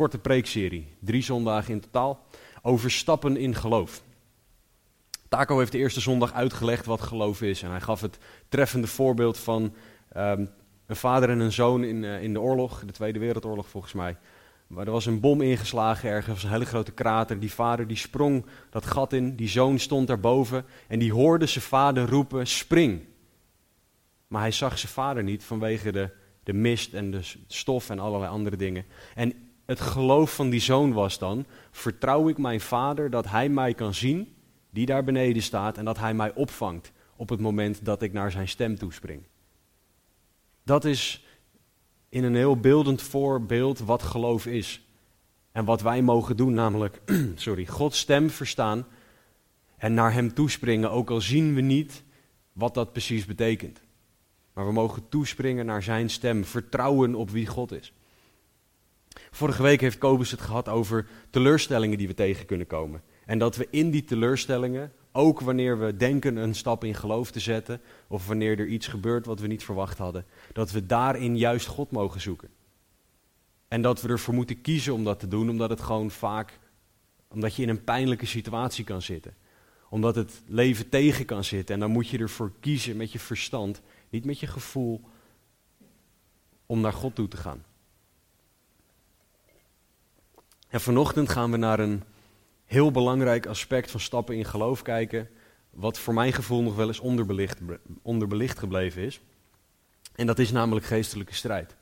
korte preekserie, drie zondagen in totaal, over stappen in geloof. Taco heeft de eerste zondag uitgelegd wat geloof is en hij gaf het treffende voorbeeld van ehm, een vader en een zoon in, eh, in de oorlog, de Tweede Wereldoorlog volgens mij. Maar er was een bom ingeslagen ergens, een hele grote krater. Die vader die sprong dat gat in, die zoon stond daarboven en die hoorde zijn vader roepen, spring. Maar hij zag zijn vader niet vanwege de, de mist en de stof en allerlei andere dingen. En het geloof van die zoon was dan, vertrouw ik mijn vader dat hij mij kan zien, die daar beneden staat, en dat hij mij opvangt op het moment dat ik naar zijn stem toespring. Dat is in een heel beeldend voorbeeld wat geloof is. En wat wij mogen doen, namelijk sorry, Gods stem verstaan en naar Hem toespringen, ook al zien we niet wat dat precies betekent. Maar we mogen toespringen naar Zijn stem, vertrouwen op wie God is. Vorige week heeft Kobus het gehad over teleurstellingen die we tegen kunnen komen. En dat we in die teleurstellingen, ook wanneer we denken een stap in geloof te zetten, of wanneer er iets gebeurt wat we niet verwacht hadden, dat we daarin juist God mogen zoeken. En dat we ervoor moeten kiezen om dat te doen, omdat het gewoon vaak, omdat je in een pijnlijke situatie kan zitten. Omdat het leven tegen kan zitten. En dan moet je ervoor kiezen met je verstand, niet met je gevoel, om naar God toe te gaan. En vanochtend gaan we naar een heel belangrijk aspect van stappen in geloof kijken, wat voor mijn gevoel nog wel eens onderbelicht, onderbelicht gebleven is. En dat is namelijk geestelijke strijd.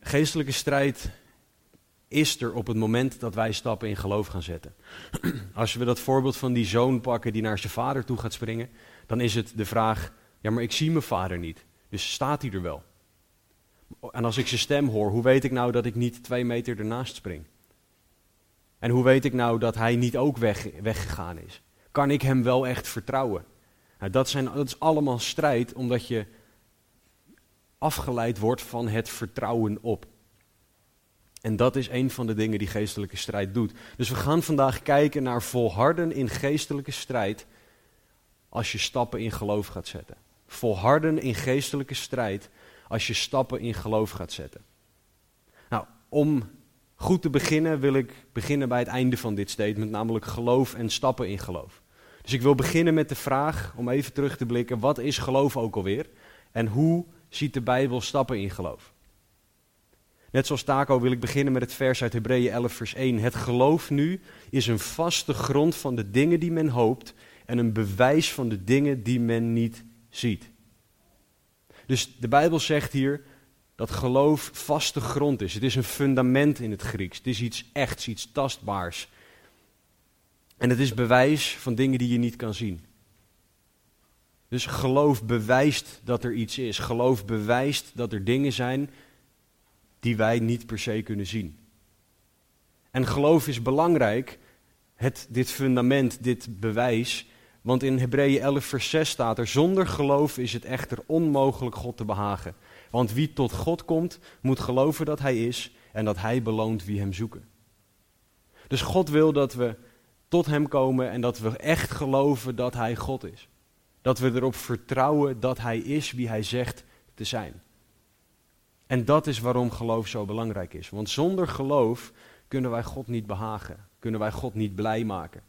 Geestelijke strijd is er op het moment dat wij stappen in geloof gaan zetten. Als we dat voorbeeld van die zoon pakken die naar zijn vader toe gaat springen, dan is het de vraag: ja, maar ik zie mijn vader niet, dus staat hij er wel? En als ik zijn stem hoor, hoe weet ik nou dat ik niet twee meter ernaast spring? En hoe weet ik nou dat hij niet ook weg, weggegaan is? Kan ik hem wel echt vertrouwen? Nou, dat, zijn, dat is allemaal strijd, omdat je afgeleid wordt van het vertrouwen op. En dat is een van de dingen die geestelijke strijd doet. Dus we gaan vandaag kijken naar volharden in geestelijke strijd als je stappen in geloof gaat zetten. Volharden in geestelijke strijd als je stappen in geloof gaat zetten. Nou, om goed te beginnen wil ik beginnen bij het einde van dit statement, namelijk geloof en stappen in geloof. Dus ik wil beginnen met de vraag, om even terug te blikken, wat is geloof ook alweer? En hoe ziet de Bijbel stappen in geloof? Net zoals Taco wil ik beginnen met het vers uit Hebreeën 11, vers 1. Het geloof nu is een vaste grond van de dingen die men hoopt en een bewijs van de dingen die men niet ziet. Dus de Bijbel zegt hier dat geloof vaste grond is. Het is een fundament in het Grieks. Het is iets echts, iets tastbaars. En het is bewijs van dingen die je niet kan zien. Dus geloof bewijst dat er iets is. Geloof bewijst dat er dingen zijn die wij niet per se kunnen zien. En geloof is belangrijk, het, dit fundament, dit bewijs, want in Hebreeën 11, vers 6 staat er: Zonder geloof is het echter onmogelijk God te behagen. Want wie tot God komt, moet geloven dat Hij is en dat Hij beloont wie Hem zoeken. Dus God wil dat we tot Hem komen en dat we echt geloven dat Hij God is. Dat we erop vertrouwen dat Hij is wie Hij zegt te zijn. En dat is waarom geloof zo belangrijk is. Want zonder geloof kunnen wij God niet behagen, kunnen wij God niet blij maken.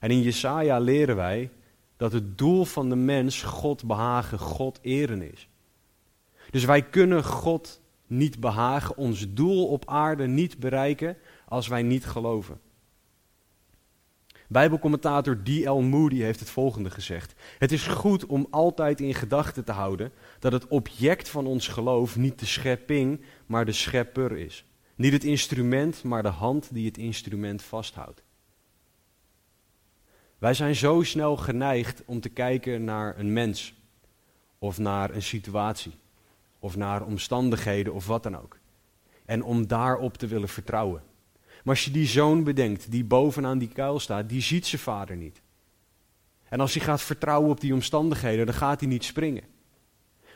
En in Jesaja leren wij dat het doel van de mens God behagen, God eren is. Dus wij kunnen God niet behagen, ons doel op aarde niet bereiken als wij niet geloven. Bijbelcommentator D.L. Moody heeft het volgende gezegd. Het is goed om altijd in gedachten te houden dat het object van ons geloof niet de schepping, maar de schepper is. Niet het instrument, maar de hand die het instrument vasthoudt. Wij zijn zo snel geneigd om te kijken naar een mens, of naar een situatie, of naar omstandigheden, of wat dan ook. en om daarop te willen vertrouwen. Maar als je die zoon bedenkt die bovenaan die kuil staat, die ziet zijn vader niet. En als hij gaat vertrouwen op die omstandigheden, dan gaat hij niet springen.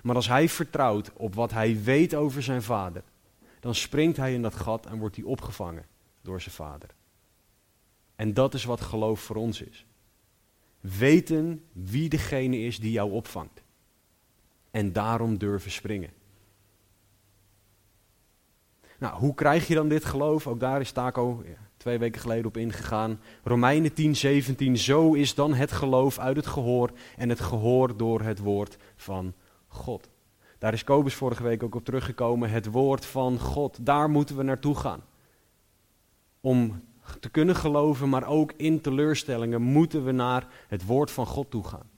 Maar als hij vertrouwt op wat hij weet over zijn vader, dan springt hij in dat gat en wordt hij opgevangen door zijn vader. En dat is wat geloof voor ons is. Weten wie degene is die jou opvangt. En daarom durven springen. Nou, hoe krijg je dan dit geloof? Ook daar is Taco twee weken geleden op ingegaan. Romeinen 10, 17. Zo is dan het geloof uit het gehoor en het gehoor door het woord van God. Daar is Kobus vorige week ook op teruggekomen. Het woord van God. Daar moeten we naartoe gaan. Om te kunnen geloven, maar ook in teleurstellingen, moeten we naar het woord van God toe gaan.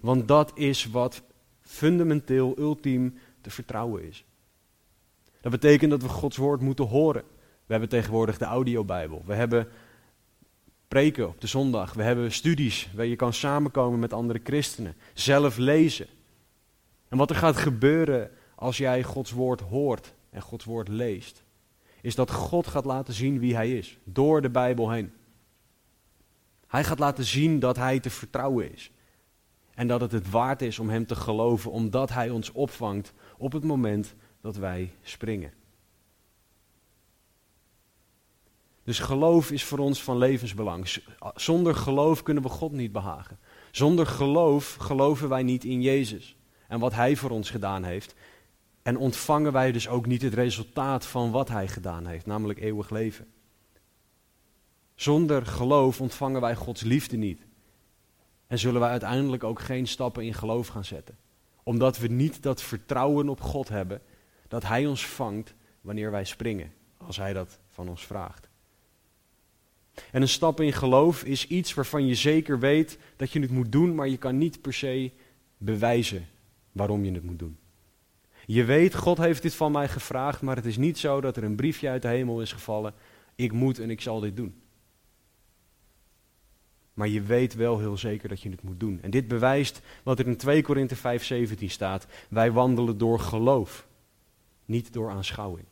Want dat is wat fundamenteel, ultiem te vertrouwen is. Dat betekent dat we Gods woord moeten horen. We hebben tegenwoordig de audiobijbel. We hebben preken op de zondag. We hebben studies waar je kan samenkomen met andere christenen. Zelf lezen. En wat er gaat gebeuren als jij Gods woord hoort en Gods woord leest, is dat God gaat laten zien wie Hij is, door de Bijbel heen. Hij gaat laten zien dat Hij te vertrouwen is. En dat het het waard is om Hem te geloven, omdat Hij ons opvangt op het moment dat wij springen. Dus geloof is voor ons van levensbelang. Zonder geloof kunnen we God niet behagen. Zonder geloof geloven wij niet in Jezus en wat Hij voor ons gedaan heeft. En ontvangen wij dus ook niet het resultaat van wat Hij gedaan heeft, namelijk eeuwig leven. Zonder geloof ontvangen wij Gods liefde niet. En zullen wij uiteindelijk ook geen stappen in geloof gaan zetten. Omdat we niet dat vertrouwen op God hebben dat Hij ons vangt wanneer wij springen, als Hij dat van ons vraagt. En een stap in geloof is iets waarvan je zeker weet dat je het moet doen, maar je kan niet per se bewijzen waarom je het moet doen. Je weet, God heeft dit van mij gevraagd, maar het is niet zo dat er een briefje uit de hemel is gevallen. Ik moet en ik zal dit doen. Maar je weet wel heel zeker dat je het moet doen. En dit bewijst wat er in 2 Korinthe 5:17 staat. Wij wandelen door geloof, niet door aanschouwing.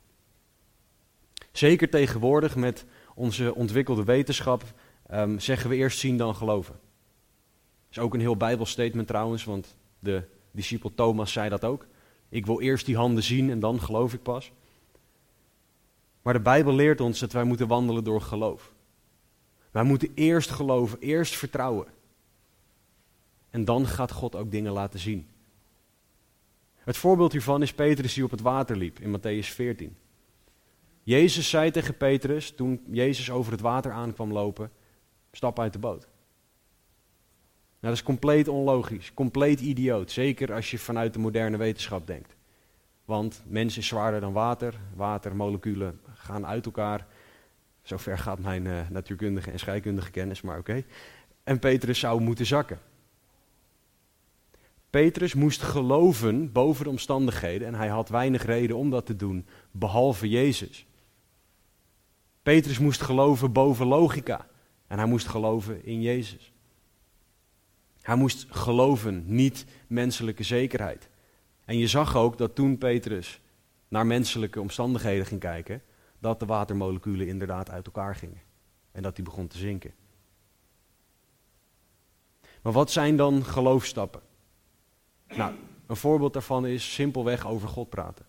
Zeker tegenwoordig met onze ontwikkelde wetenschap um, zeggen we eerst zien dan geloven. Dat is ook een heel bijbelstatement trouwens, want de discipel Thomas zei dat ook. Ik wil eerst die handen zien en dan geloof ik pas. Maar de Bijbel leert ons dat wij moeten wandelen door geloof. Wij moeten eerst geloven, eerst vertrouwen. En dan gaat God ook dingen laten zien. Het voorbeeld hiervan is Petrus die op het water liep in Matthäus 14. Jezus zei tegen Petrus, toen Jezus over het water aankwam lopen, stap uit de boot. Nou, dat is compleet onlogisch, compleet idioot. Zeker als je vanuit de moderne wetenschap denkt. Want mens is zwaarder dan water, watermoleculen gaan uit elkaar. Zover gaat mijn uh, natuurkundige en scheikundige kennis, maar oké. En Petrus zou moeten zakken. Petrus moest geloven boven de omstandigheden en hij had weinig reden om dat te doen, behalve Jezus. Petrus moest geloven boven logica en hij moest geloven in Jezus. Hij moest geloven, niet menselijke zekerheid. En je zag ook dat toen Petrus naar menselijke omstandigheden ging kijken, dat de watermoleculen inderdaad uit elkaar gingen. En dat die begon te zinken. Maar wat zijn dan geloofstappen? Nou, een voorbeeld daarvan is simpelweg over God praten.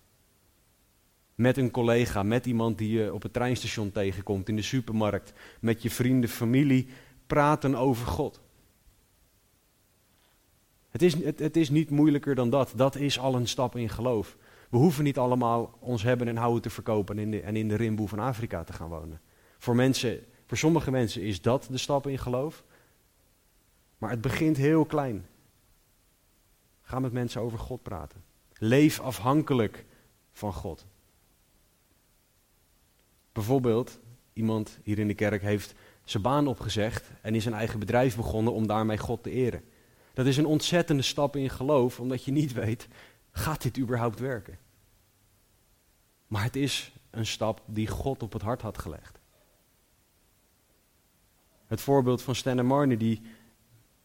Met een collega, met iemand die je op het treinstation tegenkomt, in de supermarkt, met je vrienden, familie, praten over God. Het is, het, is niet moeilijker dan dat. Dat is al een stap in geloof. We hoeven niet allemaal ons hebben en houden te verkopen en in de, en in de rimboe van Afrika te gaan wonen. Voor, mensen, voor sommige mensen is dat de stap in geloof. Maar het begint heel klein. Ga met mensen over God praten. Leef afhankelijk van God. Bijvoorbeeld, iemand hier in de kerk heeft zijn baan opgezegd en is een eigen bedrijf begonnen om daarmee God te eren. Dat is een ontzettende stap in geloof, omdat je niet weet, gaat dit überhaupt werken? Maar het is een stap die God op het hart had gelegd. Het voorbeeld van Stan en Marne die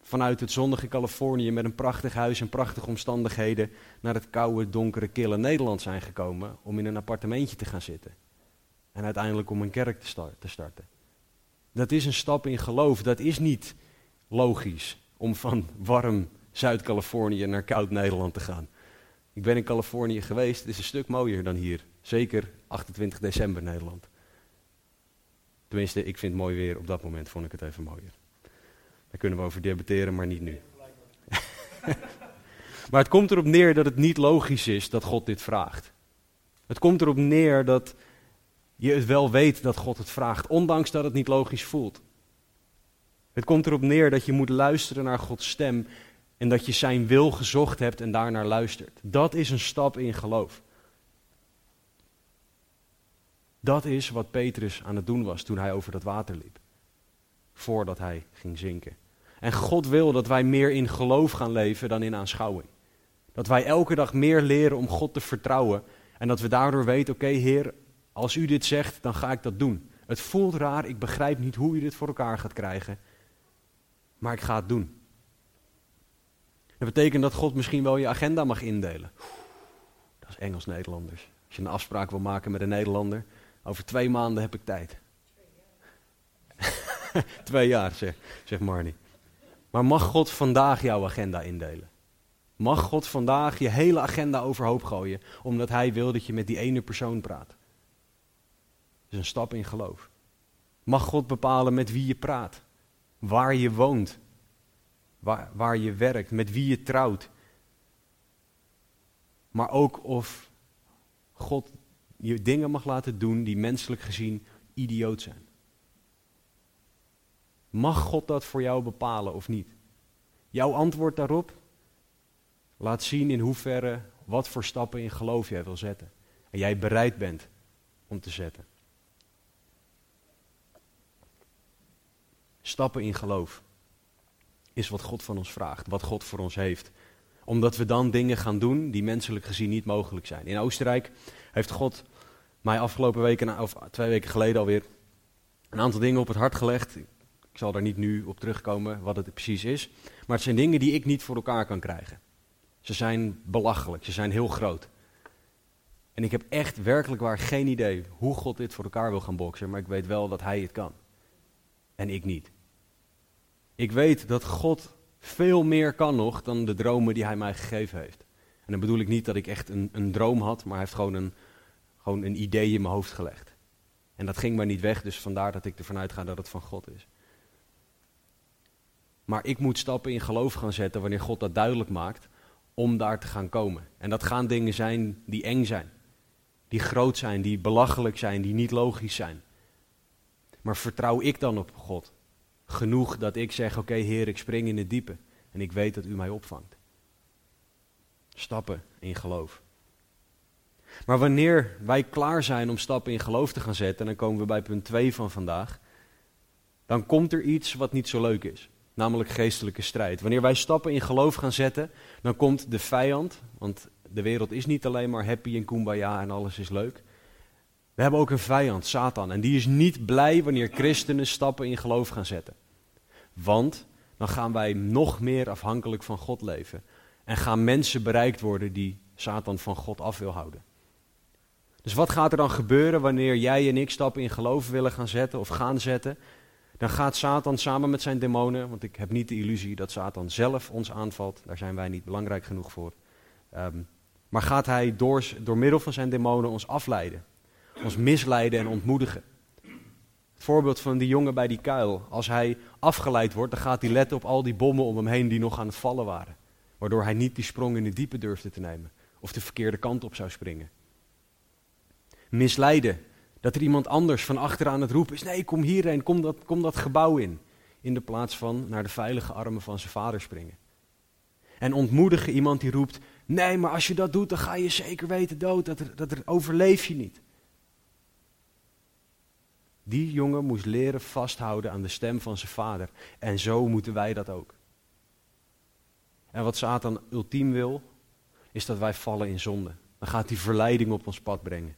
vanuit het zonnige Californië met een prachtig huis en prachtige omstandigheden naar het koude, donkere, kille Nederland zijn gekomen om in een appartementje te gaan zitten. En uiteindelijk om een kerk te starten. Dat is een stap in geloof. Dat is niet logisch om van warm Zuid-Californië naar koud Nederland te gaan. Ik ben in Californië geweest. Het is een stuk mooier dan hier. Zeker 28 december Nederland. Tenminste, ik vind mooi weer. Op dat moment vond ik het even mooier. Daar kunnen we over debatteren, maar niet nu. maar het komt erop neer dat het niet logisch is dat God dit vraagt. Het komt erop neer dat je het wel weet dat God het vraagt, ondanks dat het niet logisch voelt. Het komt erop neer dat je moet luisteren naar Gods stem en dat je zijn wil gezocht hebt en daarnaar luistert. Dat is een stap in geloof. Dat is wat Petrus aan het doen was toen hij over dat water liep. Voordat hij ging zinken. En God wil dat wij meer in geloof gaan leven dan in aanschouwing. Dat wij elke dag meer leren om God te vertrouwen. En dat we daardoor weten, oké Heer, als u dit zegt, dan ga ik dat doen. Het voelt raar, ik begrijp niet hoe u dit voor elkaar gaat krijgen. Maar ik ga het doen. Dat betekent dat God misschien wel je agenda mag indelen. Dat is Engels-Nederlanders. Als je een afspraak wil maken met een Nederlander, over twee maanden heb ik tijd. twee jaar, zeg, zeg Marnie. Maar mag God vandaag jouw agenda indelen? Mag God vandaag je hele agenda overhoop gooien, omdat Hij wil dat je met die ene persoon praat? Dat is een stap in geloof. Mag God bepalen met wie je praat, waar je woont, waar, waar je werkt, met wie je trouwt. Maar ook of God je dingen mag laten doen die menselijk gezien idioot zijn. Mag God dat voor jou bepalen of niet? Jouw antwoord daarop laat zien in hoeverre, wat voor stappen in geloof jij wil zetten. En jij bereid bent om te zetten. Stappen in geloof is wat God van ons vraagt, wat God voor ons heeft. Omdat we dan dingen gaan doen die menselijk gezien niet mogelijk zijn. In Oostenrijk heeft God mij afgelopen weken, of twee weken geleden alweer, een aantal dingen op het hart gelegd. Ik zal daar niet nu op terugkomen wat het precies is. Maar het zijn dingen die ik niet voor elkaar kan krijgen. Ze zijn belachelijk, ze zijn heel groot. En ik heb echt werkelijk waar geen idee hoe God dit voor elkaar wil gaan boksen, maar ik weet wel dat Hij het kan. En ik niet. Ik weet dat God veel meer kan nog dan de dromen die Hij mij gegeven heeft. En dan bedoel ik niet dat ik echt een, een droom had, maar Hij heeft gewoon een, gewoon een idee in mijn hoofd gelegd. En dat ging maar niet weg, dus vandaar dat ik ervan uitga dat het van God is. Maar ik moet stappen in geloof gaan zetten wanneer God dat duidelijk maakt, om daar te gaan komen. En dat gaan dingen zijn die eng zijn, die groot zijn, die belachelijk zijn, die niet logisch zijn. Maar vertrouw ik dan op God? Genoeg dat ik zeg, oké Heer, ik spring in het diepe en ik weet dat u mij opvangt. Stappen in geloof. Maar wanneer wij klaar zijn om stappen in geloof te gaan zetten, dan komen we bij punt 2 van vandaag, dan komt er iets wat niet zo leuk is namelijk geestelijke strijd. Wanneer wij stappen in geloof gaan zetten, dan komt de vijand, want de wereld is niet alleen maar happy en kumbaya en alles is leuk. We hebben ook een vijand, Satan, en die is niet blij wanneer christenen stappen in geloof gaan zetten. Want dan gaan wij nog meer afhankelijk van God leven en gaan mensen bereikt worden die Satan van God af wil houden. Dus wat gaat er dan gebeuren wanneer jij en ik stappen in geloof willen gaan zetten of gaan zetten? Dan gaat Satan samen met zijn demonen, want ik heb niet de illusie dat Satan zelf ons aanvalt, daar zijn wij niet belangrijk genoeg voor. Ehm, maar gaat hij door, door middel van zijn demonen ons afleiden, ons misleiden en ontmoedigen. Het voorbeeld van die jongen bij die kuil. Als hij afgeleid wordt, dan gaat hij letten op al die bommen om hem heen die nog aan het vallen waren. Waardoor hij niet die sprong in de diepe durfde te nemen. Of de verkeerde kant op zou springen. Misleiden dat er iemand anders van achteraan het roepen is: nee, kom hierheen, kom dat, kom dat gebouw in. In de plaats van naar de veilige armen van zijn vader springen. En ontmoedigen iemand die roept: nee, maar als je dat doet, dan ga je zeker weten dood, dat er, dat er overleef je niet. Die jongen moest leren vasthouden aan de stem van zijn vader. En zo moeten wij dat ook. En wat Satan ultiem wil, is dat wij vallen in zonde. Dan gaat hij verleiding op ons pad brengen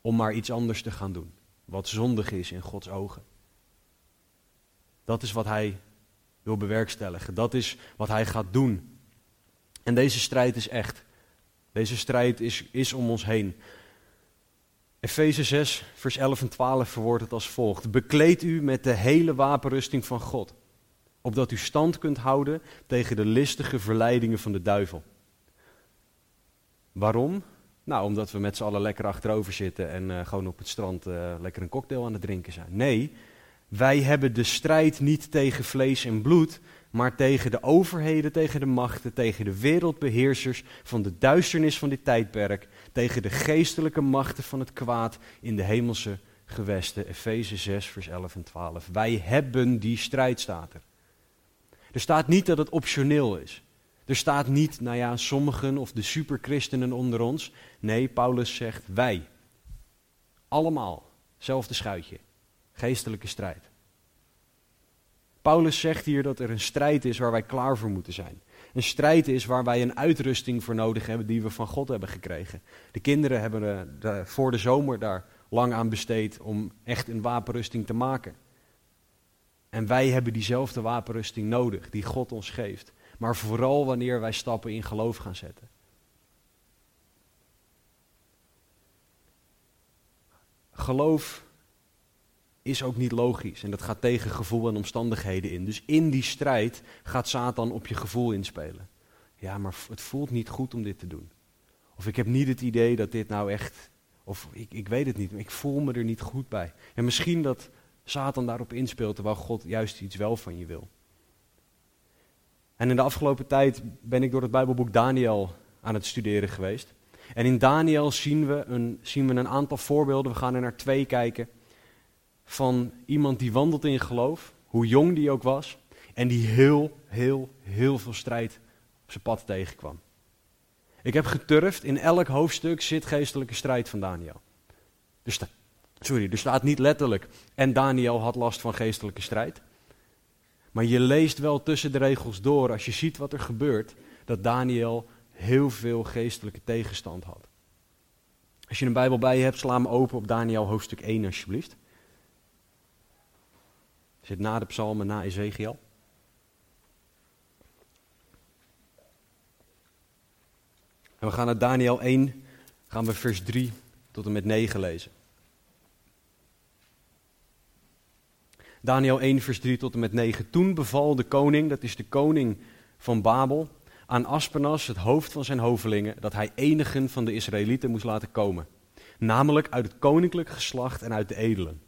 om maar iets anders te gaan doen. Wat zondig is in Gods ogen. Dat is wat hij wil bewerkstelligen. Dat is wat hij gaat doen. En deze strijd is echt. Deze strijd is, is om ons heen. Efeze 6, vers 11 en 12 verwoordt het als volgt. Bekleed u met de hele wapenrusting van God, opdat u stand kunt houden tegen de listige verleidingen van de duivel. Waarom? Nou, omdat we met z'n allen lekker achterover zitten en uh, gewoon op het strand uh, lekker een cocktail aan het drinken zijn. Nee, wij hebben de strijd niet tegen vlees en bloed, maar tegen de overheden, tegen de machten, tegen de wereldbeheersers van de duisternis van dit tijdperk, tegen de geestelijke machten van het kwaad in de hemelse gewesten. Efeze 6, vers 11 en 12. Wij hebben die strijd, staat er. Er staat niet dat het optioneel is. Er staat niet, nou ja, sommigen of de superchristenen onder ons. Nee, Paulus zegt wij. Allemaal, zelfde schuitje. Geestelijke strijd. Paulus zegt hier dat er een strijd is waar wij klaar voor moeten zijn. Een strijd is waar wij een uitrusting voor nodig hebben die we van God hebben gekregen. De kinderen hebben uh, voor de zomer daar lang aan besteed om echt een wapenrusting te maken. En wij hebben diezelfde wapenrusting nodig die God ons geeft. Maar vooral wanneer wij stappen in geloof gaan zetten. Geloof is ook niet logisch en dat gaat tegen gevoel en omstandigheden in. Dus in die strijd gaat Satan op je gevoel inspelen. Ja, maar het voelt niet goed om dit te doen. Of ik heb niet het idee dat dit nou echt, of ik, ik weet het niet, maar ik voel me er niet goed bij. En misschien dat Satan daarop inspeelt terwijl God juist iets wel van je wil. En in de afgelopen tijd ben ik door het Bijbelboek Daniel aan het studeren geweest. En in Daniel zien we een, zien we een aantal voorbeelden, we gaan er naar twee kijken, van iemand die wandelt in geloof, hoe jong die ook was, en die heel, heel, heel veel strijd op zijn pad tegenkwam. Ik heb geturfd, in elk hoofdstuk zit geestelijke strijd van Daniel. Dus sorry, er staat niet letterlijk, en Daniel had last van geestelijke strijd. Maar je leest wel tussen de regels door, als je ziet wat er gebeurt, dat Daniel heel veel geestelijke tegenstand had. Als je een Bijbel bij je hebt, sla hem open op Daniel hoofdstuk 1 alsjeblieft. Zit na de psalmen, na Ezekiel. En we gaan naar Daniel 1, gaan we vers 3 tot en met 9 lezen. Daniel 1, vers 3 tot en met 9. Toen beval de koning, dat is de koning van Babel, aan Aspenas, het hoofd van zijn hovelingen, dat hij enigen van de Israëlieten moest laten komen. Namelijk uit het koninklijk geslacht en uit de edelen.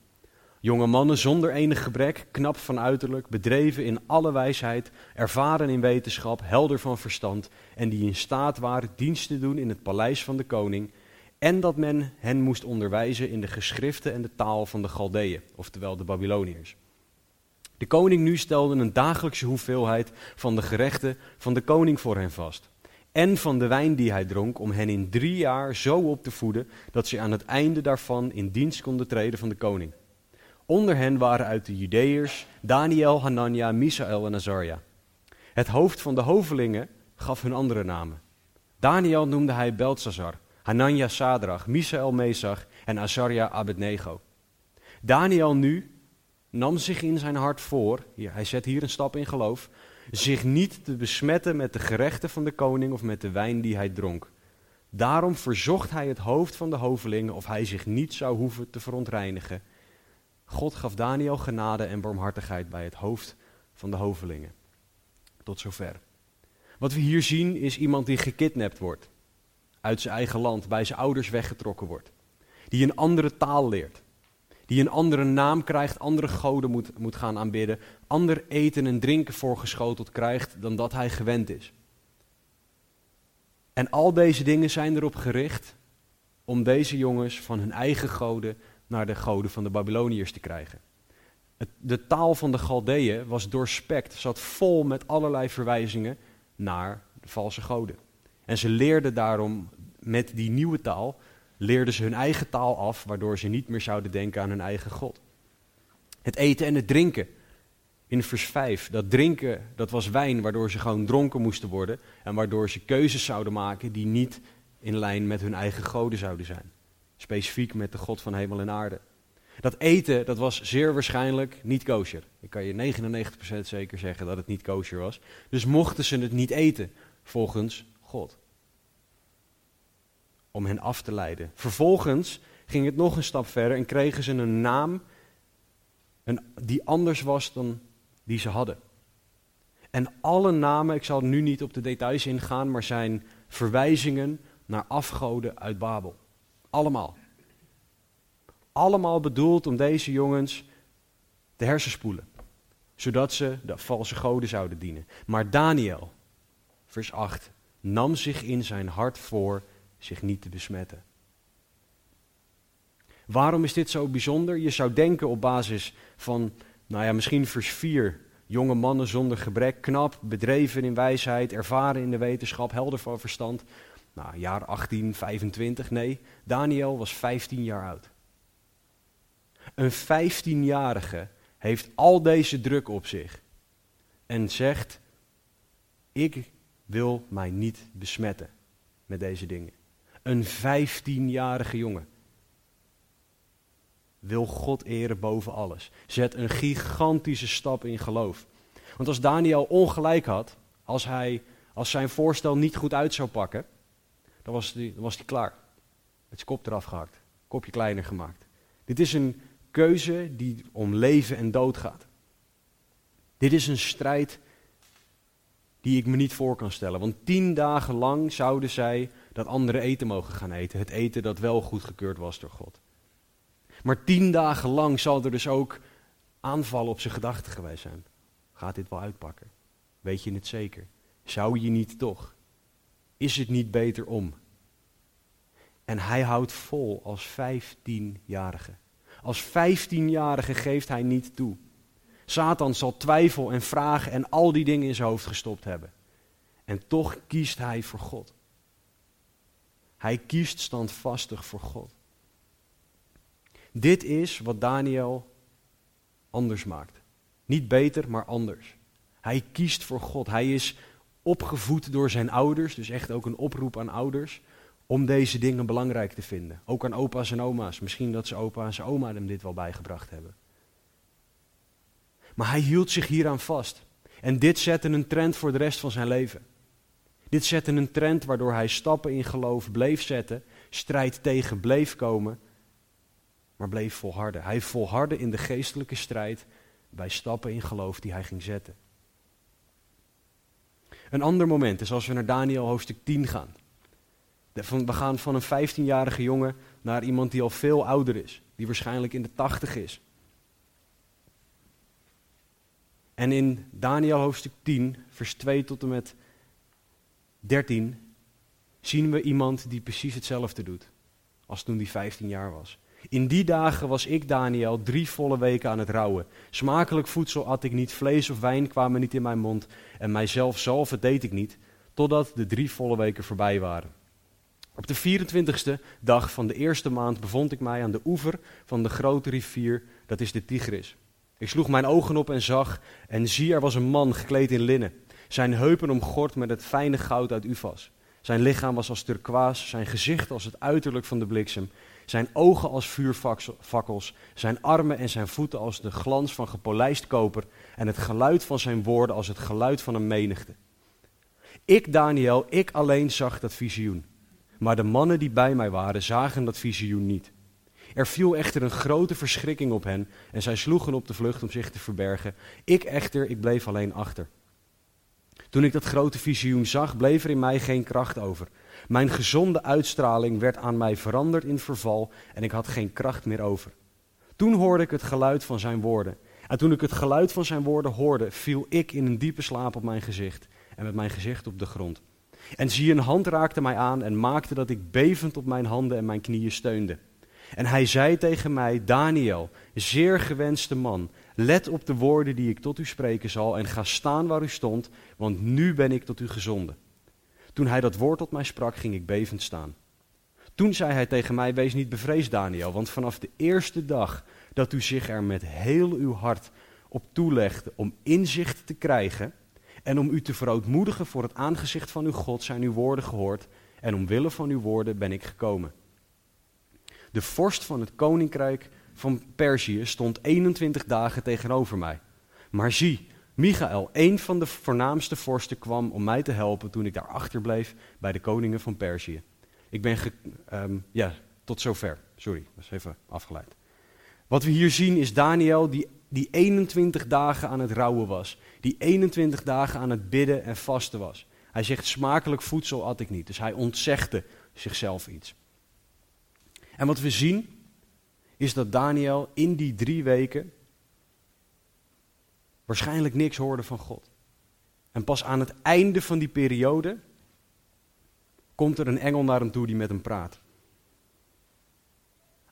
Jonge mannen zonder enig gebrek, knap van uiterlijk, bedreven in alle wijsheid, ervaren in wetenschap, helder van verstand en die in staat waren dienst te doen in het paleis van de koning en dat men hen moest onderwijzen in de geschriften en de taal van de Galdeeën, oftewel de Babyloniërs. De koning nu stelde een dagelijkse hoeveelheid van de gerechten van de koning voor hen vast. En van de wijn die hij dronk, om hen in drie jaar zo op te voeden dat ze aan het einde daarvan in dienst konden treden van de koning. Onder hen waren uit de Judeërs Daniel, Hanania, Misaël en Azaria. Het hoofd van de hovelingen gaf hun andere namen. Daniel noemde hij Beltzazar, Hanania Sadrach, Misaël Mesach en Azaria Abednego. Daniel nu nam zich in zijn hart voor, hier, hij zet hier een stap in geloof, zich niet te besmetten met de gerechten van de koning of met de wijn die hij dronk. Daarom verzocht hij het hoofd van de hovelingen of hij zich niet zou hoeven te verontreinigen. God gaf Daniel genade en barmhartigheid bij het hoofd van de hovelingen. Tot zover. Wat we hier zien is iemand die gekidnapt wordt. Uit zijn eigen land, bij zijn ouders weggetrokken wordt. Die een andere taal leert die een andere naam krijgt, andere goden moet, moet gaan aanbidden, ander eten en drinken voorgeschoteld krijgt dan dat hij gewend is. En al deze dingen zijn erop gericht om deze jongens van hun eigen goden naar de goden van de Babyloniërs te krijgen. de taal van de Galdeeën was doorspekt, zat vol met allerlei verwijzingen naar de valse goden. En ze leerden daarom met die nieuwe taal leerden ze hun eigen taal af, waardoor ze niet meer zouden denken aan hun eigen God. Het eten en het drinken. In vers 5, dat drinken, dat was wijn, waardoor ze gewoon dronken moesten worden. En waardoor ze keuzes zouden maken die niet in lijn met hun eigen goden zouden zijn. Specifiek met de God van hemel en aarde. Dat eten, dat was zeer waarschijnlijk niet kosher. Ik kan je 99% zeker zeggen dat het niet kosher was. Dus mochten ze het niet eten, volgens God om hen af te leiden. Vervolgens ging het nog een stap verder en kregen ze een naam die anders was dan die ze hadden. En alle namen, ik zal nu niet op de details ingaan, maar zijn verwijzingen naar afgoden uit Babel. Allemaal. Allemaal bedoeld om deze jongens te hersenspoelen, zodat ze de valse goden zouden dienen. Maar Daniel, vers 8, nam zich in zijn hart voor zich niet te besmetten. Waarom is dit zo bijzonder? Je zou denken op basis van, nou ja, misschien vers 4. Jonge mannen zonder gebrek, knap, bedreven in wijsheid, ervaren in de wetenschap, helder van verstand. Nou, jaar 18, 25, nee. Daniel was 15 jaar oud. Een 15-jarige heeft al deze druk op zich en zegt: Ik wil mij niet besmetten met deze dingen. Een 15-jarige jongen wil God eren boven alles. Zet een gigantische stap in geloof. Want als Daniel ongelijk had, als, hij, als zijn voorstel niet goed uit zou pakken, dan was hij was hij klaar. Met zijn kop eraf gehakt, kopje kleiner gemaakt. Dit is een keuze die om leven en dood gaat. Dit is een strijd die ik me niet voor kan stellen. Want tien dagen lang zouden zij dat andere eten mogen gaan eten. Het eten dat wel goedgekeurd was door God. Maar tien dagen lang zal er dus ook aanvallen op zijn gedachten geweest zijn. Gaat dit wel uitpakken? Weet je het zeker? Zou je niet toch? Is het niet beter om? En hij houdt vol als vijftienjarige. Als vijftienjarige geeft hij niet toe. Satan zal twijfel en vragen en al die dingen in zijn hoofd gestopt hebben. En toch kiest hij voor God. Hij kiest standvastig voor God. Dit is wat Daniel anders maakt. Niet beter, maar anders. Hij kiest voor God. Hij is opgevoed door zijn ouders, dus echt ook een oproep aan ouders, om deze dingen belangrijk te vinden. Ook aan opa's en oma's. Misschien dat ze opa's en oma hem dit wel bijgebracht hebben. Maar hij hield zich hieraan vast. En dit zette een trend voor de rest van zijn leven. Dit zette een trend waardoor hij stappen in geloof bleef zetten, strijd tegen bleef komen, maar bleef volharden. Hij volhardde in de geestelijke strijd bij stappen in geloof die hij ging zetten. Een ander moment is als we naar Daniel hoofdstuk 10 gaan. We gaan van een 15-jarige jongen naar iemand die al veel ouder is, die waarschijnlijk in de 80 is. En in Daniel hoofdstuk 10, vers 2 tot en met 13, zien we iemand die precies hetzelfde doet als toen die 15 jaar was. In die dagen was ik, Daniel, drie volle weken aan het rouwen. Smakelijk voedsel at ik niet, vlees of wijn kwamen niet in mijn mond en mijzelf zalven deed ik niet, totdat de drie volle weken voorbij waren. Op de 24ste dag van de eerste maand bevond ik mij aan de oever van de grote rivier, dat is de Tigris. Ik sloeg mijn ogen op en zag, en zie, er was een man gekleed in linnen, zijn heupen omgord met het fijne goud uit Ufas. Zijn lichaam was als turkoois, zijn gezicht als het uiterlijk van de bliksem, zijn ogen als vuurfakkels, zijn armen en zijn voeten als de glans van gepolijst koper en het geluid van zijn woorden als het geluid van een menigte. Ik, Daniel, ik alleen zag dat visioen. Maar de mannen die bij mij waren, zagen dat visioen niet. Er viel echter een grote verschrikking op hen en zij sloegen op de vlucht om zich te verbergen. Ik echter, ik bleef alleen achter. Toen ik dat grote visioen zag, bleef er in mij geen kracht over. Mijn gezonde uitstraling werd aan mij veranderd in verval en ik had geen kracht meer over. Toen hoorde ik het geluid van zijn woorden. En toen ik het geluid van zijn woorden hoorde, viel ik in een diepe slaap op mijn gezicht en met mijn gezicht op de grond. En zie, een hand raakte mij aan en maakte dat ik bevend op mijn handen en mijn knieën steunde. En hij zei tegen mij, Daniel, zeer gewenste man, let op de woorden die ik tot u spreken zal en ga staan waar u stond, want nu ben ik tot u gezonden. Toen hij dat woord tot mij sprak, ging ik bevend staan. Toen zei hij tegen mij, wees niet bevreesd Daniel, want vanaf de eerste dag dat u zich er met heel uw hart op toelegde om inzicht te krijgen en om u te verootmoedigen voor het aangezicht van uw God, zijn uw woorden gehoord en omwille van uw woorden ben ik gekomen. De vorst van het koninkrijk van Perzië stond 21 dagen tegenover mij. Maar zie, Michael, een van de voornaamste vorsten, kwam om mij te helpen toen ik daar achterbleef bij de koningen van Perzië. Ik ben, ge, um, ja, tot zover. Sorry, dat is even afgeleid. Wat we hier zien is Daniel die, die 21 dagen aan het rouwen was. Die 21 dagen aan het bidden en vasten was. Hij zegt, smakelijk voedsel at ik niet. Dus hij ontzegde zichzelf iets. En wat we zien, is dat Daniel in die drie weken waarschijnlijk niks hoorde van God. En pas aan het einde van die periode komt er een engel naar hem toe die met hem praat.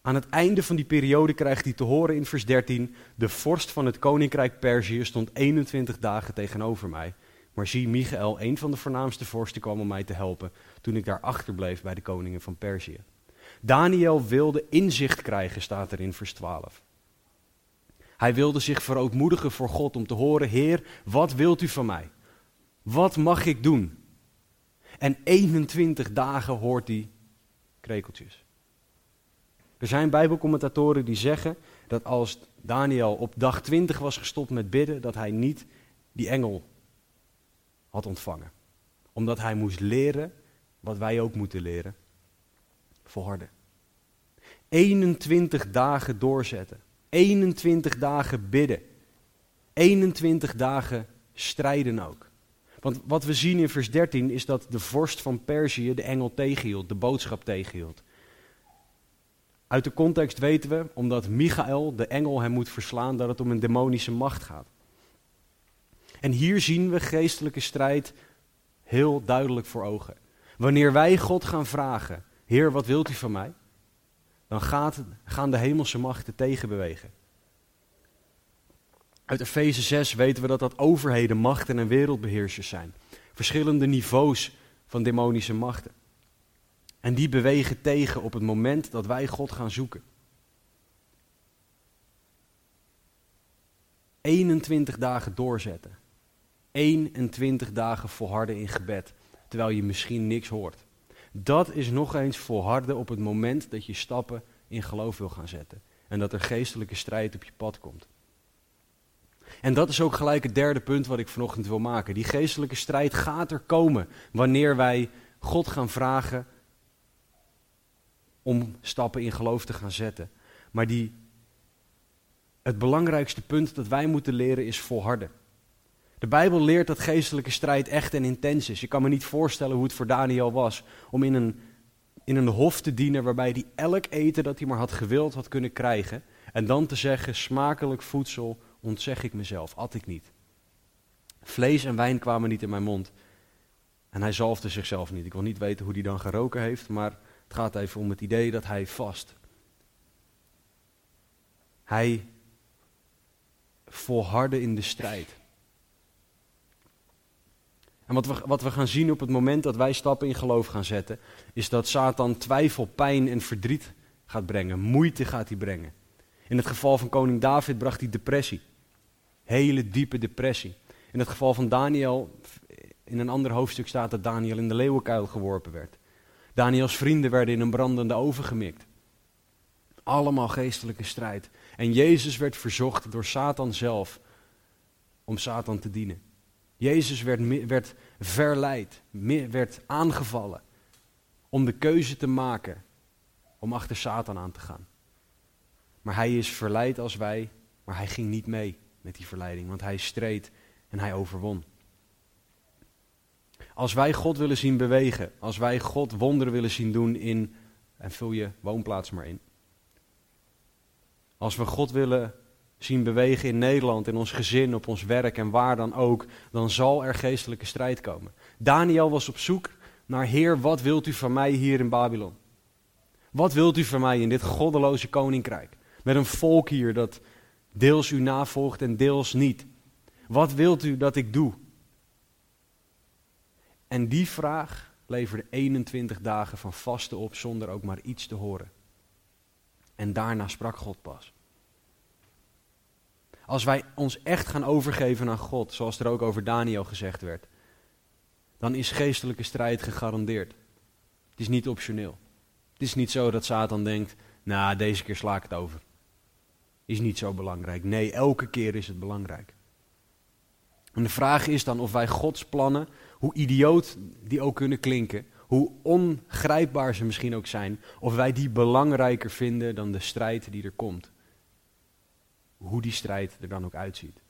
Aan het einde van die periode krijgt hij te horen in vers 13: De vorst van het koninkrijk Perzië stond 21 dagen tegenover mij. Maar zie, Michael, een van de voornaamste vorsten, kwam om mij te helpen toen ik daar achterbleef bij de koningen van Perzië. Daniel wilde inzicht krijgen, staat er in vers 12. Hij wilde zich verootmoedigen voor God om te horen: Heer, wat wilt u van mij? Wat mag ik doen? En 21 dagen hoort hij krekeltjes. Er zijn Bijbelcommentatoren die zeggen dat als Daniel op dag 20 was gestopt met bidden, dat hij niet die engel had ontvangen. Omdat hij moest leren wat wij ook moeten leren: volharden. 21 dagen doorzetten. 21 dagen bidden. 21 dagen strijden ook. Want wat we zien in vers 13 is dat de vorst van Perzië de engel tegenhield, de boodschap tegenhield. Uit de context weten we, omdat Michael, de engel, hem moet verslaan, dat het om een demonische macht gaat. En hier zien we geestelijke strijd heel duidelijk voor ogen. Wanneer wij God gaan vragen, Heer, wat wilt u van mij? Dan gaan de hemelse machten tegenbewegen. Uit Efeze 6 weten we dat dat overheden, machten en wereldbeheersers zijn. Verschillende niveaus van demonische machten. En die bewegen tegen op het moment dat wij God gaan zoeken. 21 dagen doorzetten. 21 dagen volharden in gebed, terwijl je misschien niks hoort. Dat is nog eens volharden op het moment dat je stappen in geloof wil gaan zetten. En dat er geestelijke strijd op je pad komt. En dat is ook gelijk het derde punt wat ik vanochtend wil maken. Die geestelijke strijd gaat er komen wanneer wij God gaan vragen om stappen in geloof te gaan zetten. Maar die, het belangrijkste punt dat wij moeten leren is volharden. De Bijbel leert dat geestelijke strijd echt en intens is. Je kan me niet voorstellen hoe het voor Daniel was om in een, in een hof te dienen waarbij hij elk eten dat hij maar had gewild had kunnen krijgen. En dan te zeggen, smakelijk voedsel ontzeg ik mezelf, at ik niet. Vlees en wijn kwamen niet in mijn mond. En hij zalfde zichzelf niet. Ik wil niet weten hoe hij dan geroken heeft, maar het gaat even om het idee dat hij vast. Hij volhardde in de strijd. En wat we, wat we gaan zien op het moment dat wij stappen in geloof gaan zetten, is dat Satan twijfel, pijn en verdriet gaat brengen. Moeite gaat hij brengen. In het geval van koning David bracht hij depressie. Hele diepe depressie. In het geval van Daniel, in een ander hoofdstuk staat dat Daniel in de leeuwenkuil geworpen werd. Daniels vrienden werden in een brandende oven gemikt. Allemaal geestelijke strijd. En Jezus werd verzocht door Satan zelf om Satan te dienen. Jezus werd, werd verleid, werd aangevallen om de keuze te maken om achter Satan aan te gaan. Maar hij is verleid als wij, maar hij ging niet mee met die verleiding, want hij streed en hij overwon. Als wij God willen zien bewegen, als wij God wonderen willen zien doen in, en vul je woonplaats maar in. Als we God willen zien bewegen in Nederland, in ons gezin, op ons werk en waar dan ook, dan zal er geestelijke strijd komen. Daniel was op zoek naar Heer, wat wilt u van mij hier in Babylon? Wat wilt u van mij in dit goddeloze koninkrijk? Met een volk hier dat deels u navolgt en deels niet. Wat wilt u dat ik doe? En die vraag leverde 21 dagen van vasten op zonder ook maar iets te horen. En daarna sprak God pas. Als wij ons echt gaan overgeven aan God, zoals er ook over Daniel gezegd werd, dan is geestelijke strijd gegarandeerd. Het is niet optioneel. Het is niet zo dat Satan denkt, nou deze keer sla ik het over. Is niet zo belangrijk. Nee, elke keer is het belangrijk. En de vraag is dan of wij Gods plannen, hoe idioot die ook kunnen klinken, hoe ongrijpbaar ze misschien ook zijn, of wij die belangrijker vinden dan de strijd die er komt. Hoe die strijd er dan ook uitziet.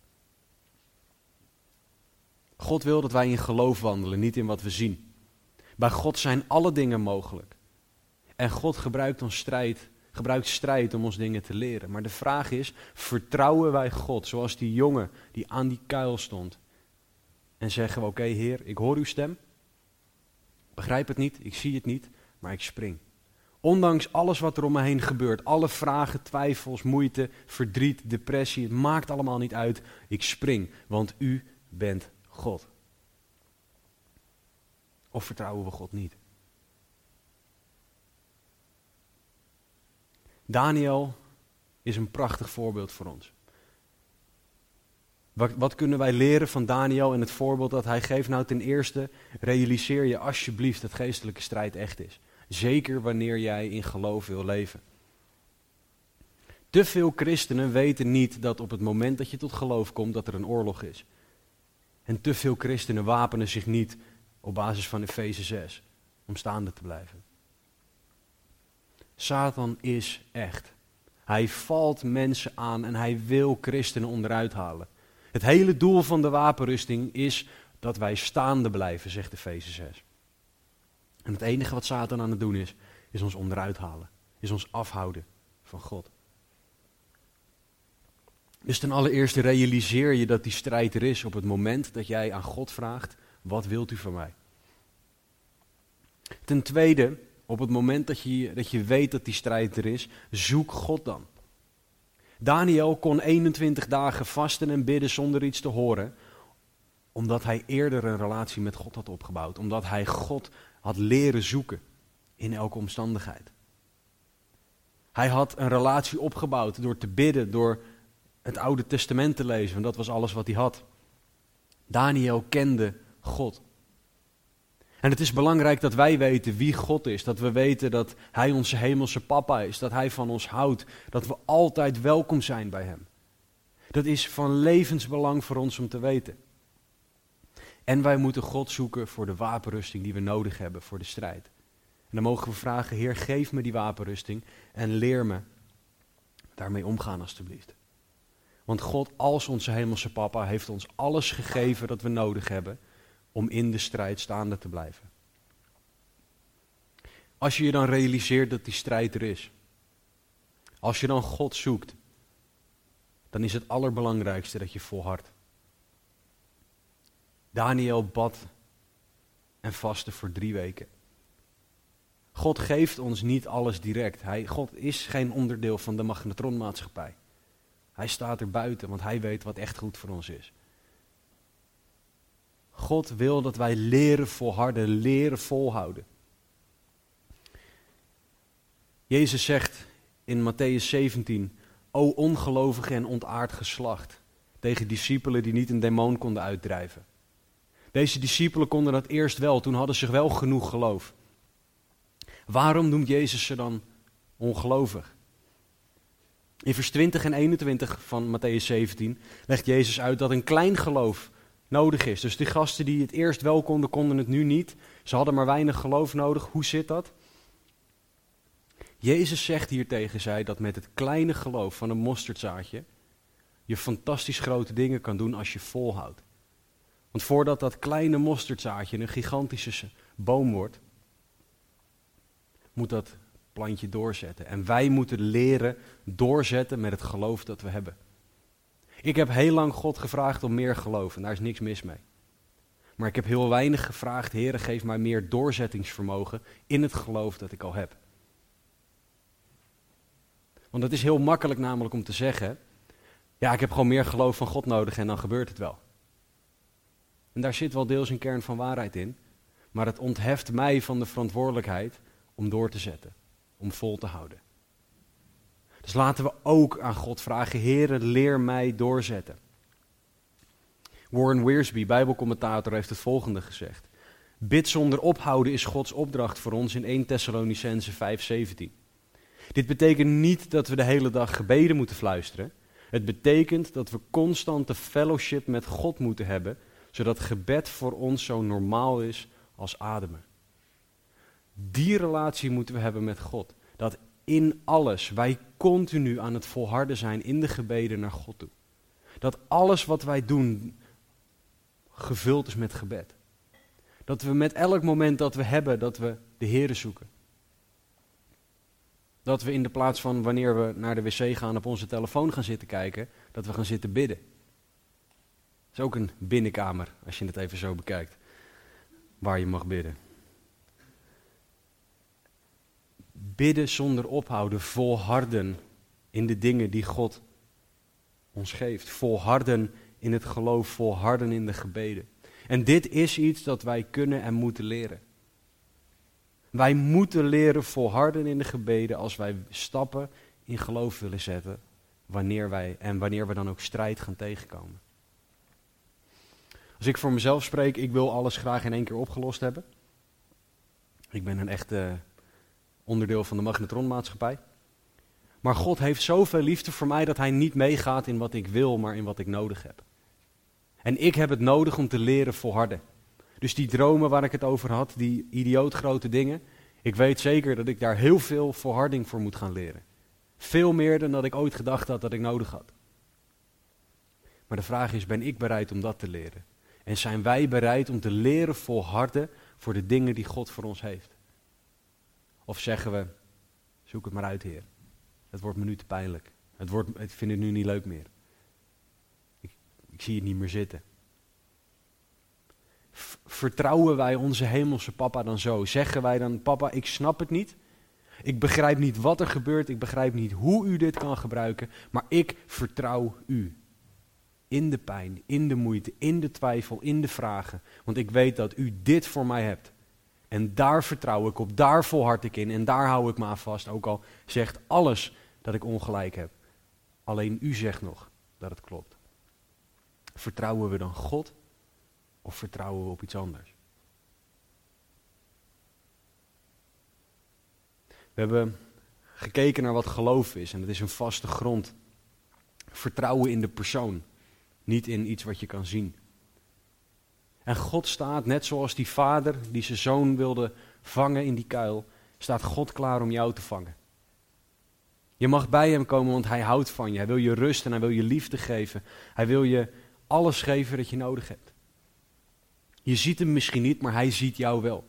God wil dat wij in geloof wandelen, niet in wat we zien. Bij God zijn alle dingen mogelijk. En God gebruikt ons strijd, gebruikt strijd om ons dingen te leren. Maar de vraag is, vertrouwen wij God, zoals die jongen die aan die kuil stond? En zeggen we, oké Heer, ik hoor uw stem. Begrijp het niet, ik zie het niet, maar ik spring. Ondanks alles wat er om me heen gebeurt, alle vragen, twijfels, moeite, verdriet, depressie, het maakt allemaal niet uit. Ik spring, want u bent God. Of vertrouwen we God niet? Daniel is een prachtig voorbeeld voor ons. Wat, wat, kunnen wij leren van Daniel en het voorbeeld dat hij geeft? Nou, ten eerste, realiseer je alsjeblieft dat geestelijke strijd echt is. Zeker wanneer jij in geloof wil leven. Te veel christenen weten niet dat op het moment dat je tot geloof komt, dat er een oorlog is. En te veel christenen wapenen zich niet op basis van Efeze 6 om staande te blijven. Satan is echt. Hij valt mensen aan en hij wil christenen onderuit halen. Het hele doel van de wapenrusting is dat wij staande blijven, zegt Efeze 6. En het enige wat Satan aan het doen is, is ons onderuit halen. Is ons afhouden van God. Dus ten allereerste realiseer je dat die strijd er is op het moment dat jij aan God vraagt, wat wilt u van mij? Ten tweede, op het moment dat je, dat je weet dat die strijd er is, zoek God dan. Daniel kon 21 dagen vasten en bidden zonder iets te horen, omdat hij eerder een relatie met God had opgebouwd, omdat hij God had leren zoeken in elke omstandigheid. Hij had een relatie opgebouwd door te bidden, door het Oude Testament te lezen, want dat was alles wat hij had. Daniel kende God. En het is belangrijk dat wij weten wie God is. Dat we weten dat Hij onze hemelse papa is. Dat Hij van ons houdt. Dat we altijd welkom zijn bij Hem. Dat is van levensbelang voor ons om te weten. En wij moeten God zoeken voor de wapenrusting die we nodig hebben voor de strijd. En dan mogen we vragen, Heer, geef me die wapenrusting en leer me daarmee omgaan alstublieft. Want God als onze hemelse papa heeft ons alles gegeven dat we nodig hebben om in de strijd staande te blijven. Als je je dan realiseert dat die strijd er is, als je dan God zoekt, dan is het allerbelangrijkste dat je volhardt. Daniel bad en vastte voor drie weken. God geeft ons niet alles direct. Hij, God is geen onderdeel van de magnetronmaatschappij. Hij staat er buiten, want hij weet wat echt goed voor ons is. God wil dat wij leren volharden, leren volhouden. Jezus zegt in Matthäus 17, O ongelovige en ontaard geslacht, tegen discipelen die niet een demon konden uitdrijven. Deze discipelen konden dat eerst wel, toen hadden ze wel genoeg geloof. Waarom noemt Jezus ze dan ongelovig? In vers 20 en 21 van Matthäus 17 legt Jezus uit dat een klein geloof nodig is. Dus die gasten die het eerst wel konden, konden het nu niet. Ze hadden maar weinig geloof nodig. Hoe zit dat? Jezus zegt hier tegen zij dat met het kleine geloof van een mosterdzaadje je fantastisch grote dingen kan doen als je volhoudt. Want voordat dat kleine mosterdzaadje een gigantische boom wordt, moet dat plantje doorzetten. En wij moeten leren doorzetten met het geloof dat we hebben. Ik heb heel lang God gevraagd om meer geloof en daar is niks mis mee. Maar ik heb heel weinig gevraagd, Heer, geef mij meer doorzettingsvermogen in het geloof dat ik al heb. Want het is heel makkelijk namelijk om te zeggen, ja, ik heb gewoon meer geloof van God nodig en dan gebeurt het wel. En daar zit wel deels een kern van waarheid in, maar het ontheft mij van de verantwoordelijkheid om door te zetten, om vol te houden. Dus laten we ook aan God vragen, Heere, leer mij doorzetten. Warren Wiersbe, bijbelcommentator, heeft het volgende gezegd. Bid zonder ophouden is Gods opdracht voor ons in 1 Thessalonicense 5:17. Dit betekent niet dat we de hele dag gebeden moeten fluisteren. Het betekent dat we constante fellowship met God moeten hebben, zodat gebed voor ons zo normaal is als ademen. Die relatie moeten we hebben met God. Dat in alles wij continu aan het volharden zijn in de gebeden naar God toe. Dat alles wat wij doen gevuld is met gebed. Dat we met elk moment dat we hebben, dat we de Here zoeken. Dat we in de plaats van wanneer we naar de wc gaan op onze telefoon gaan zitten kijken, dat we gaan zitten bidden. Dat is ook een binnenkamer, als je het even zo bekijkt, waar je mag bidden. Bidden zonder ophouden, volharden in de dingen die God ons geeft. Volharden in het geloof, volharden in de gebeden. En dit is iets dat wij kunnen en moeten leren. Wij moeten leren volharden in de gebeden als wij stappen in geloof willen zetten. Wanneer wij, en wanneer we dan ook strijd gaan tegenkomen. Als ik voor mezelf spreek, ik wil alles graag in één keer opgelost hebben. Ik ben een echte onderdeel van de magnetronmaatschappij. Maar God heeft zoveel liefde voor mij dat hij niet meegaat in wat ik wil, maar in wat ik nodig heb. En ik heb het nodig om te leren volharden. Dus die dromen waar ik het over had, die idioot grote dingen, ik weet zeker dat ik daar heel veel volharding voor moet gaan leren. Veel meer dan dat ik ooit gedacht had dat ik nodig had. Maar de vraag is, ben ik bereid om dat te leren? En zijn wij bereid om te leren volharden voor de dingen die God voor ons heeft? Of zeggen we, zoek het maar uit, Heer. Het wordt me nu te pijnlijk. Het wordt, ik vind het nu niet leuk meer. Ik, ik zie het niet meer zitten. Vertrouwen wij onze hemelse papa dan zo? Zeggen wij dan, papa, ik snap het niet. Ik begrijp niet wat er gebeurt. Ik begrijp niet hoe u dit kan gebruiken. Maar ik vertrouw u. In de pijn, in de moeite, in de twijfel, in de vragen. Want ik weet dat u dit voor mij hebt. En daar vertrouw ik op, daar volhard ik in en daar hou ik me aan vast. Ook al zegt alles dat ik ongelijk heb. Alleen u zegt nog dat het klopt. Vertrouwen we dan God of vertrouwen we op iets anders? We hebben gekeken naar wat geloof is en dat is een vaste grond. Vertrouwen in de persoon, niet in iets wat je kan zien. En God staat, net zoals die vader die zijn zoon wilde vangen in die kuil, staat God klaar om jou te vangen. Je mag bij hem komen, want hij houdt van je. Hij wil je rust en hij wil je liefde geven. Hij wil je alles geven dat je nodig hebt. Je ziet hem misschien niet, maar hij ziet jou wel.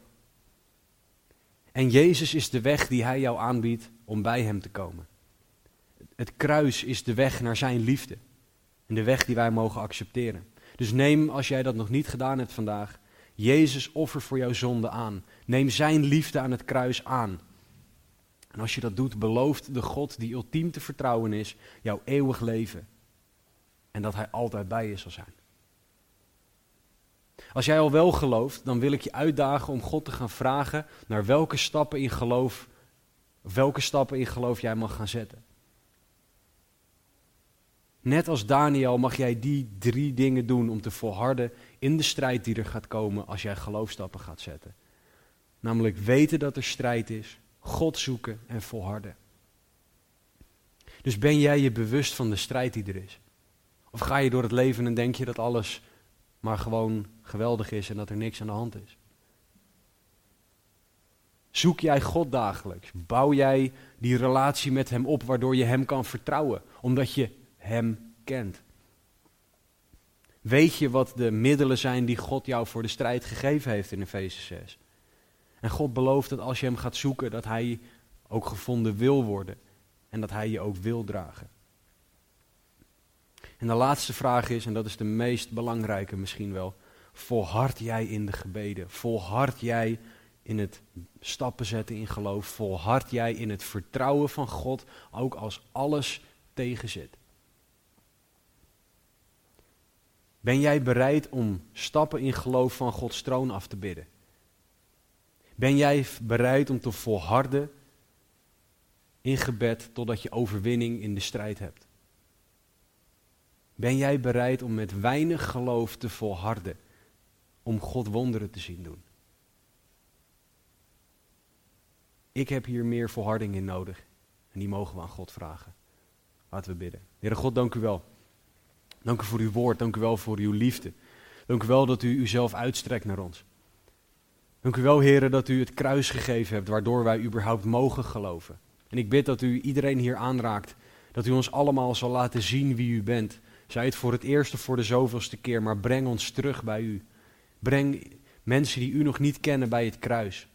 En Jezus is de weg die hij jou aanbiedt om bij hem te komen. Het kruis is de weg naar zijn liefde. En de weg die wij mogen accepteren. Dus neem, als jij dat nog niet gedaan hebt vandaag, Jezus offer voor jouw zonde aan. Neem zijn liefde aan het kruis aan. En als je dat doet, belooft de God die ultiem te vertrouwen is, jouw eeuwig leven. En dat hij altijd bij je zal zijn. Als jij al wel gelooft, dan wil ik je uitdagen om God te gaan vragen naar welke stappen in geloof, welke stappen in geloof jij mag gaan zetten. Net als Daniel mag jij die drie dingen doen om te volharden in de strijd die er gaat komen als jij geloofstappen gaat zetten. Namelijk weten dat er strijd is, God zoeken en volharden. Dus ben jij je bewust van de strijd die er is? Of ga je door het leven en denk je dat alles maar gewoon geweldig is en dat er niks aan de hand is? Zoek jij God dagelijks? Bouw jij die relatie met Hem op waardoor je Hem kan vertrouwen, omdat je Hem kent? Weet je wat de middelen zijn die God jou voor de strijd gegeven heeft in Efeze 6? En God belooft dat als je Hem gaat zoeken, dat Hij ook gevonden wil worden en dat Hij je ook wil dragen. En de laatste vraag is, en dat is de meest belangrijke misschien wel, volhard jij in de gebeden? Volhard jij in het stappen zetten in geloof? Volhard jij in het vertrouwen van God, ook als alles tegenzit? Ben jij bereid om stappen in geloof van Gods troon af te bidden? Ben jij bereid om te volharden in gebed totdat je overwinning in de strijd hebt? Ben jij bereid om met weinig geloof te volharden om God wonderen te zien doen? Ik heb hier meer volharding in nodig en die mogen we aan God vragen. Laten we bidden. Heere God, dank u wel. Dank u voor uw woord, dank u wel voor uw liefde. Dank u wel dat u uzelf uitstrekt naar ons. Dank u wel, heren, dat u het kruis gegeven hebt, waardoor wij überhaupt mogen geloven. En ik bid dat u iedereen hier aanraakt, dat u ons allemaal zal laten zien wie u bent. Zij het voor het eerste voor de zoveelste keer, maar breng ons terug bij u. Breng mensen die u nog niet kennen bij het kruis.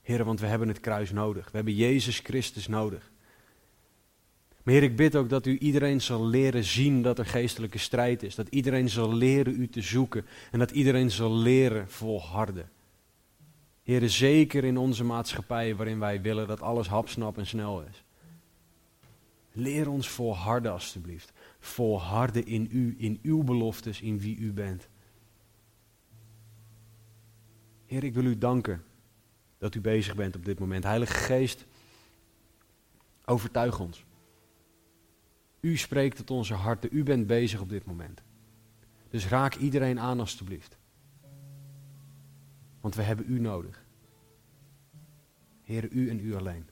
Heren, want we hebben het kruis nodig. We hebben Jezus Christus nodig. Maar Heer, ik bid ook dat u iedereen zal leren zien dat er geestelijke strijd is. Dat iedereen zal leren u te zoeken. En dat iedereen zal leren volharden. Heer, zeker in onze maatschappij waarin wij willen dat alles hapsnap en snel is. Leer ons volharden alstublieft. Volharden in u, in uw beloftes, in wie u bent. Heer, ik wil u danken dat u bezig bent op dit moment. Heilige Geest, overtuig ons. U spreekt tot onze harten. U bent bezig op dit moment. Dus raak iedereen aan alstublieft. Want we hebben u nodig. Heer, u en u alleen.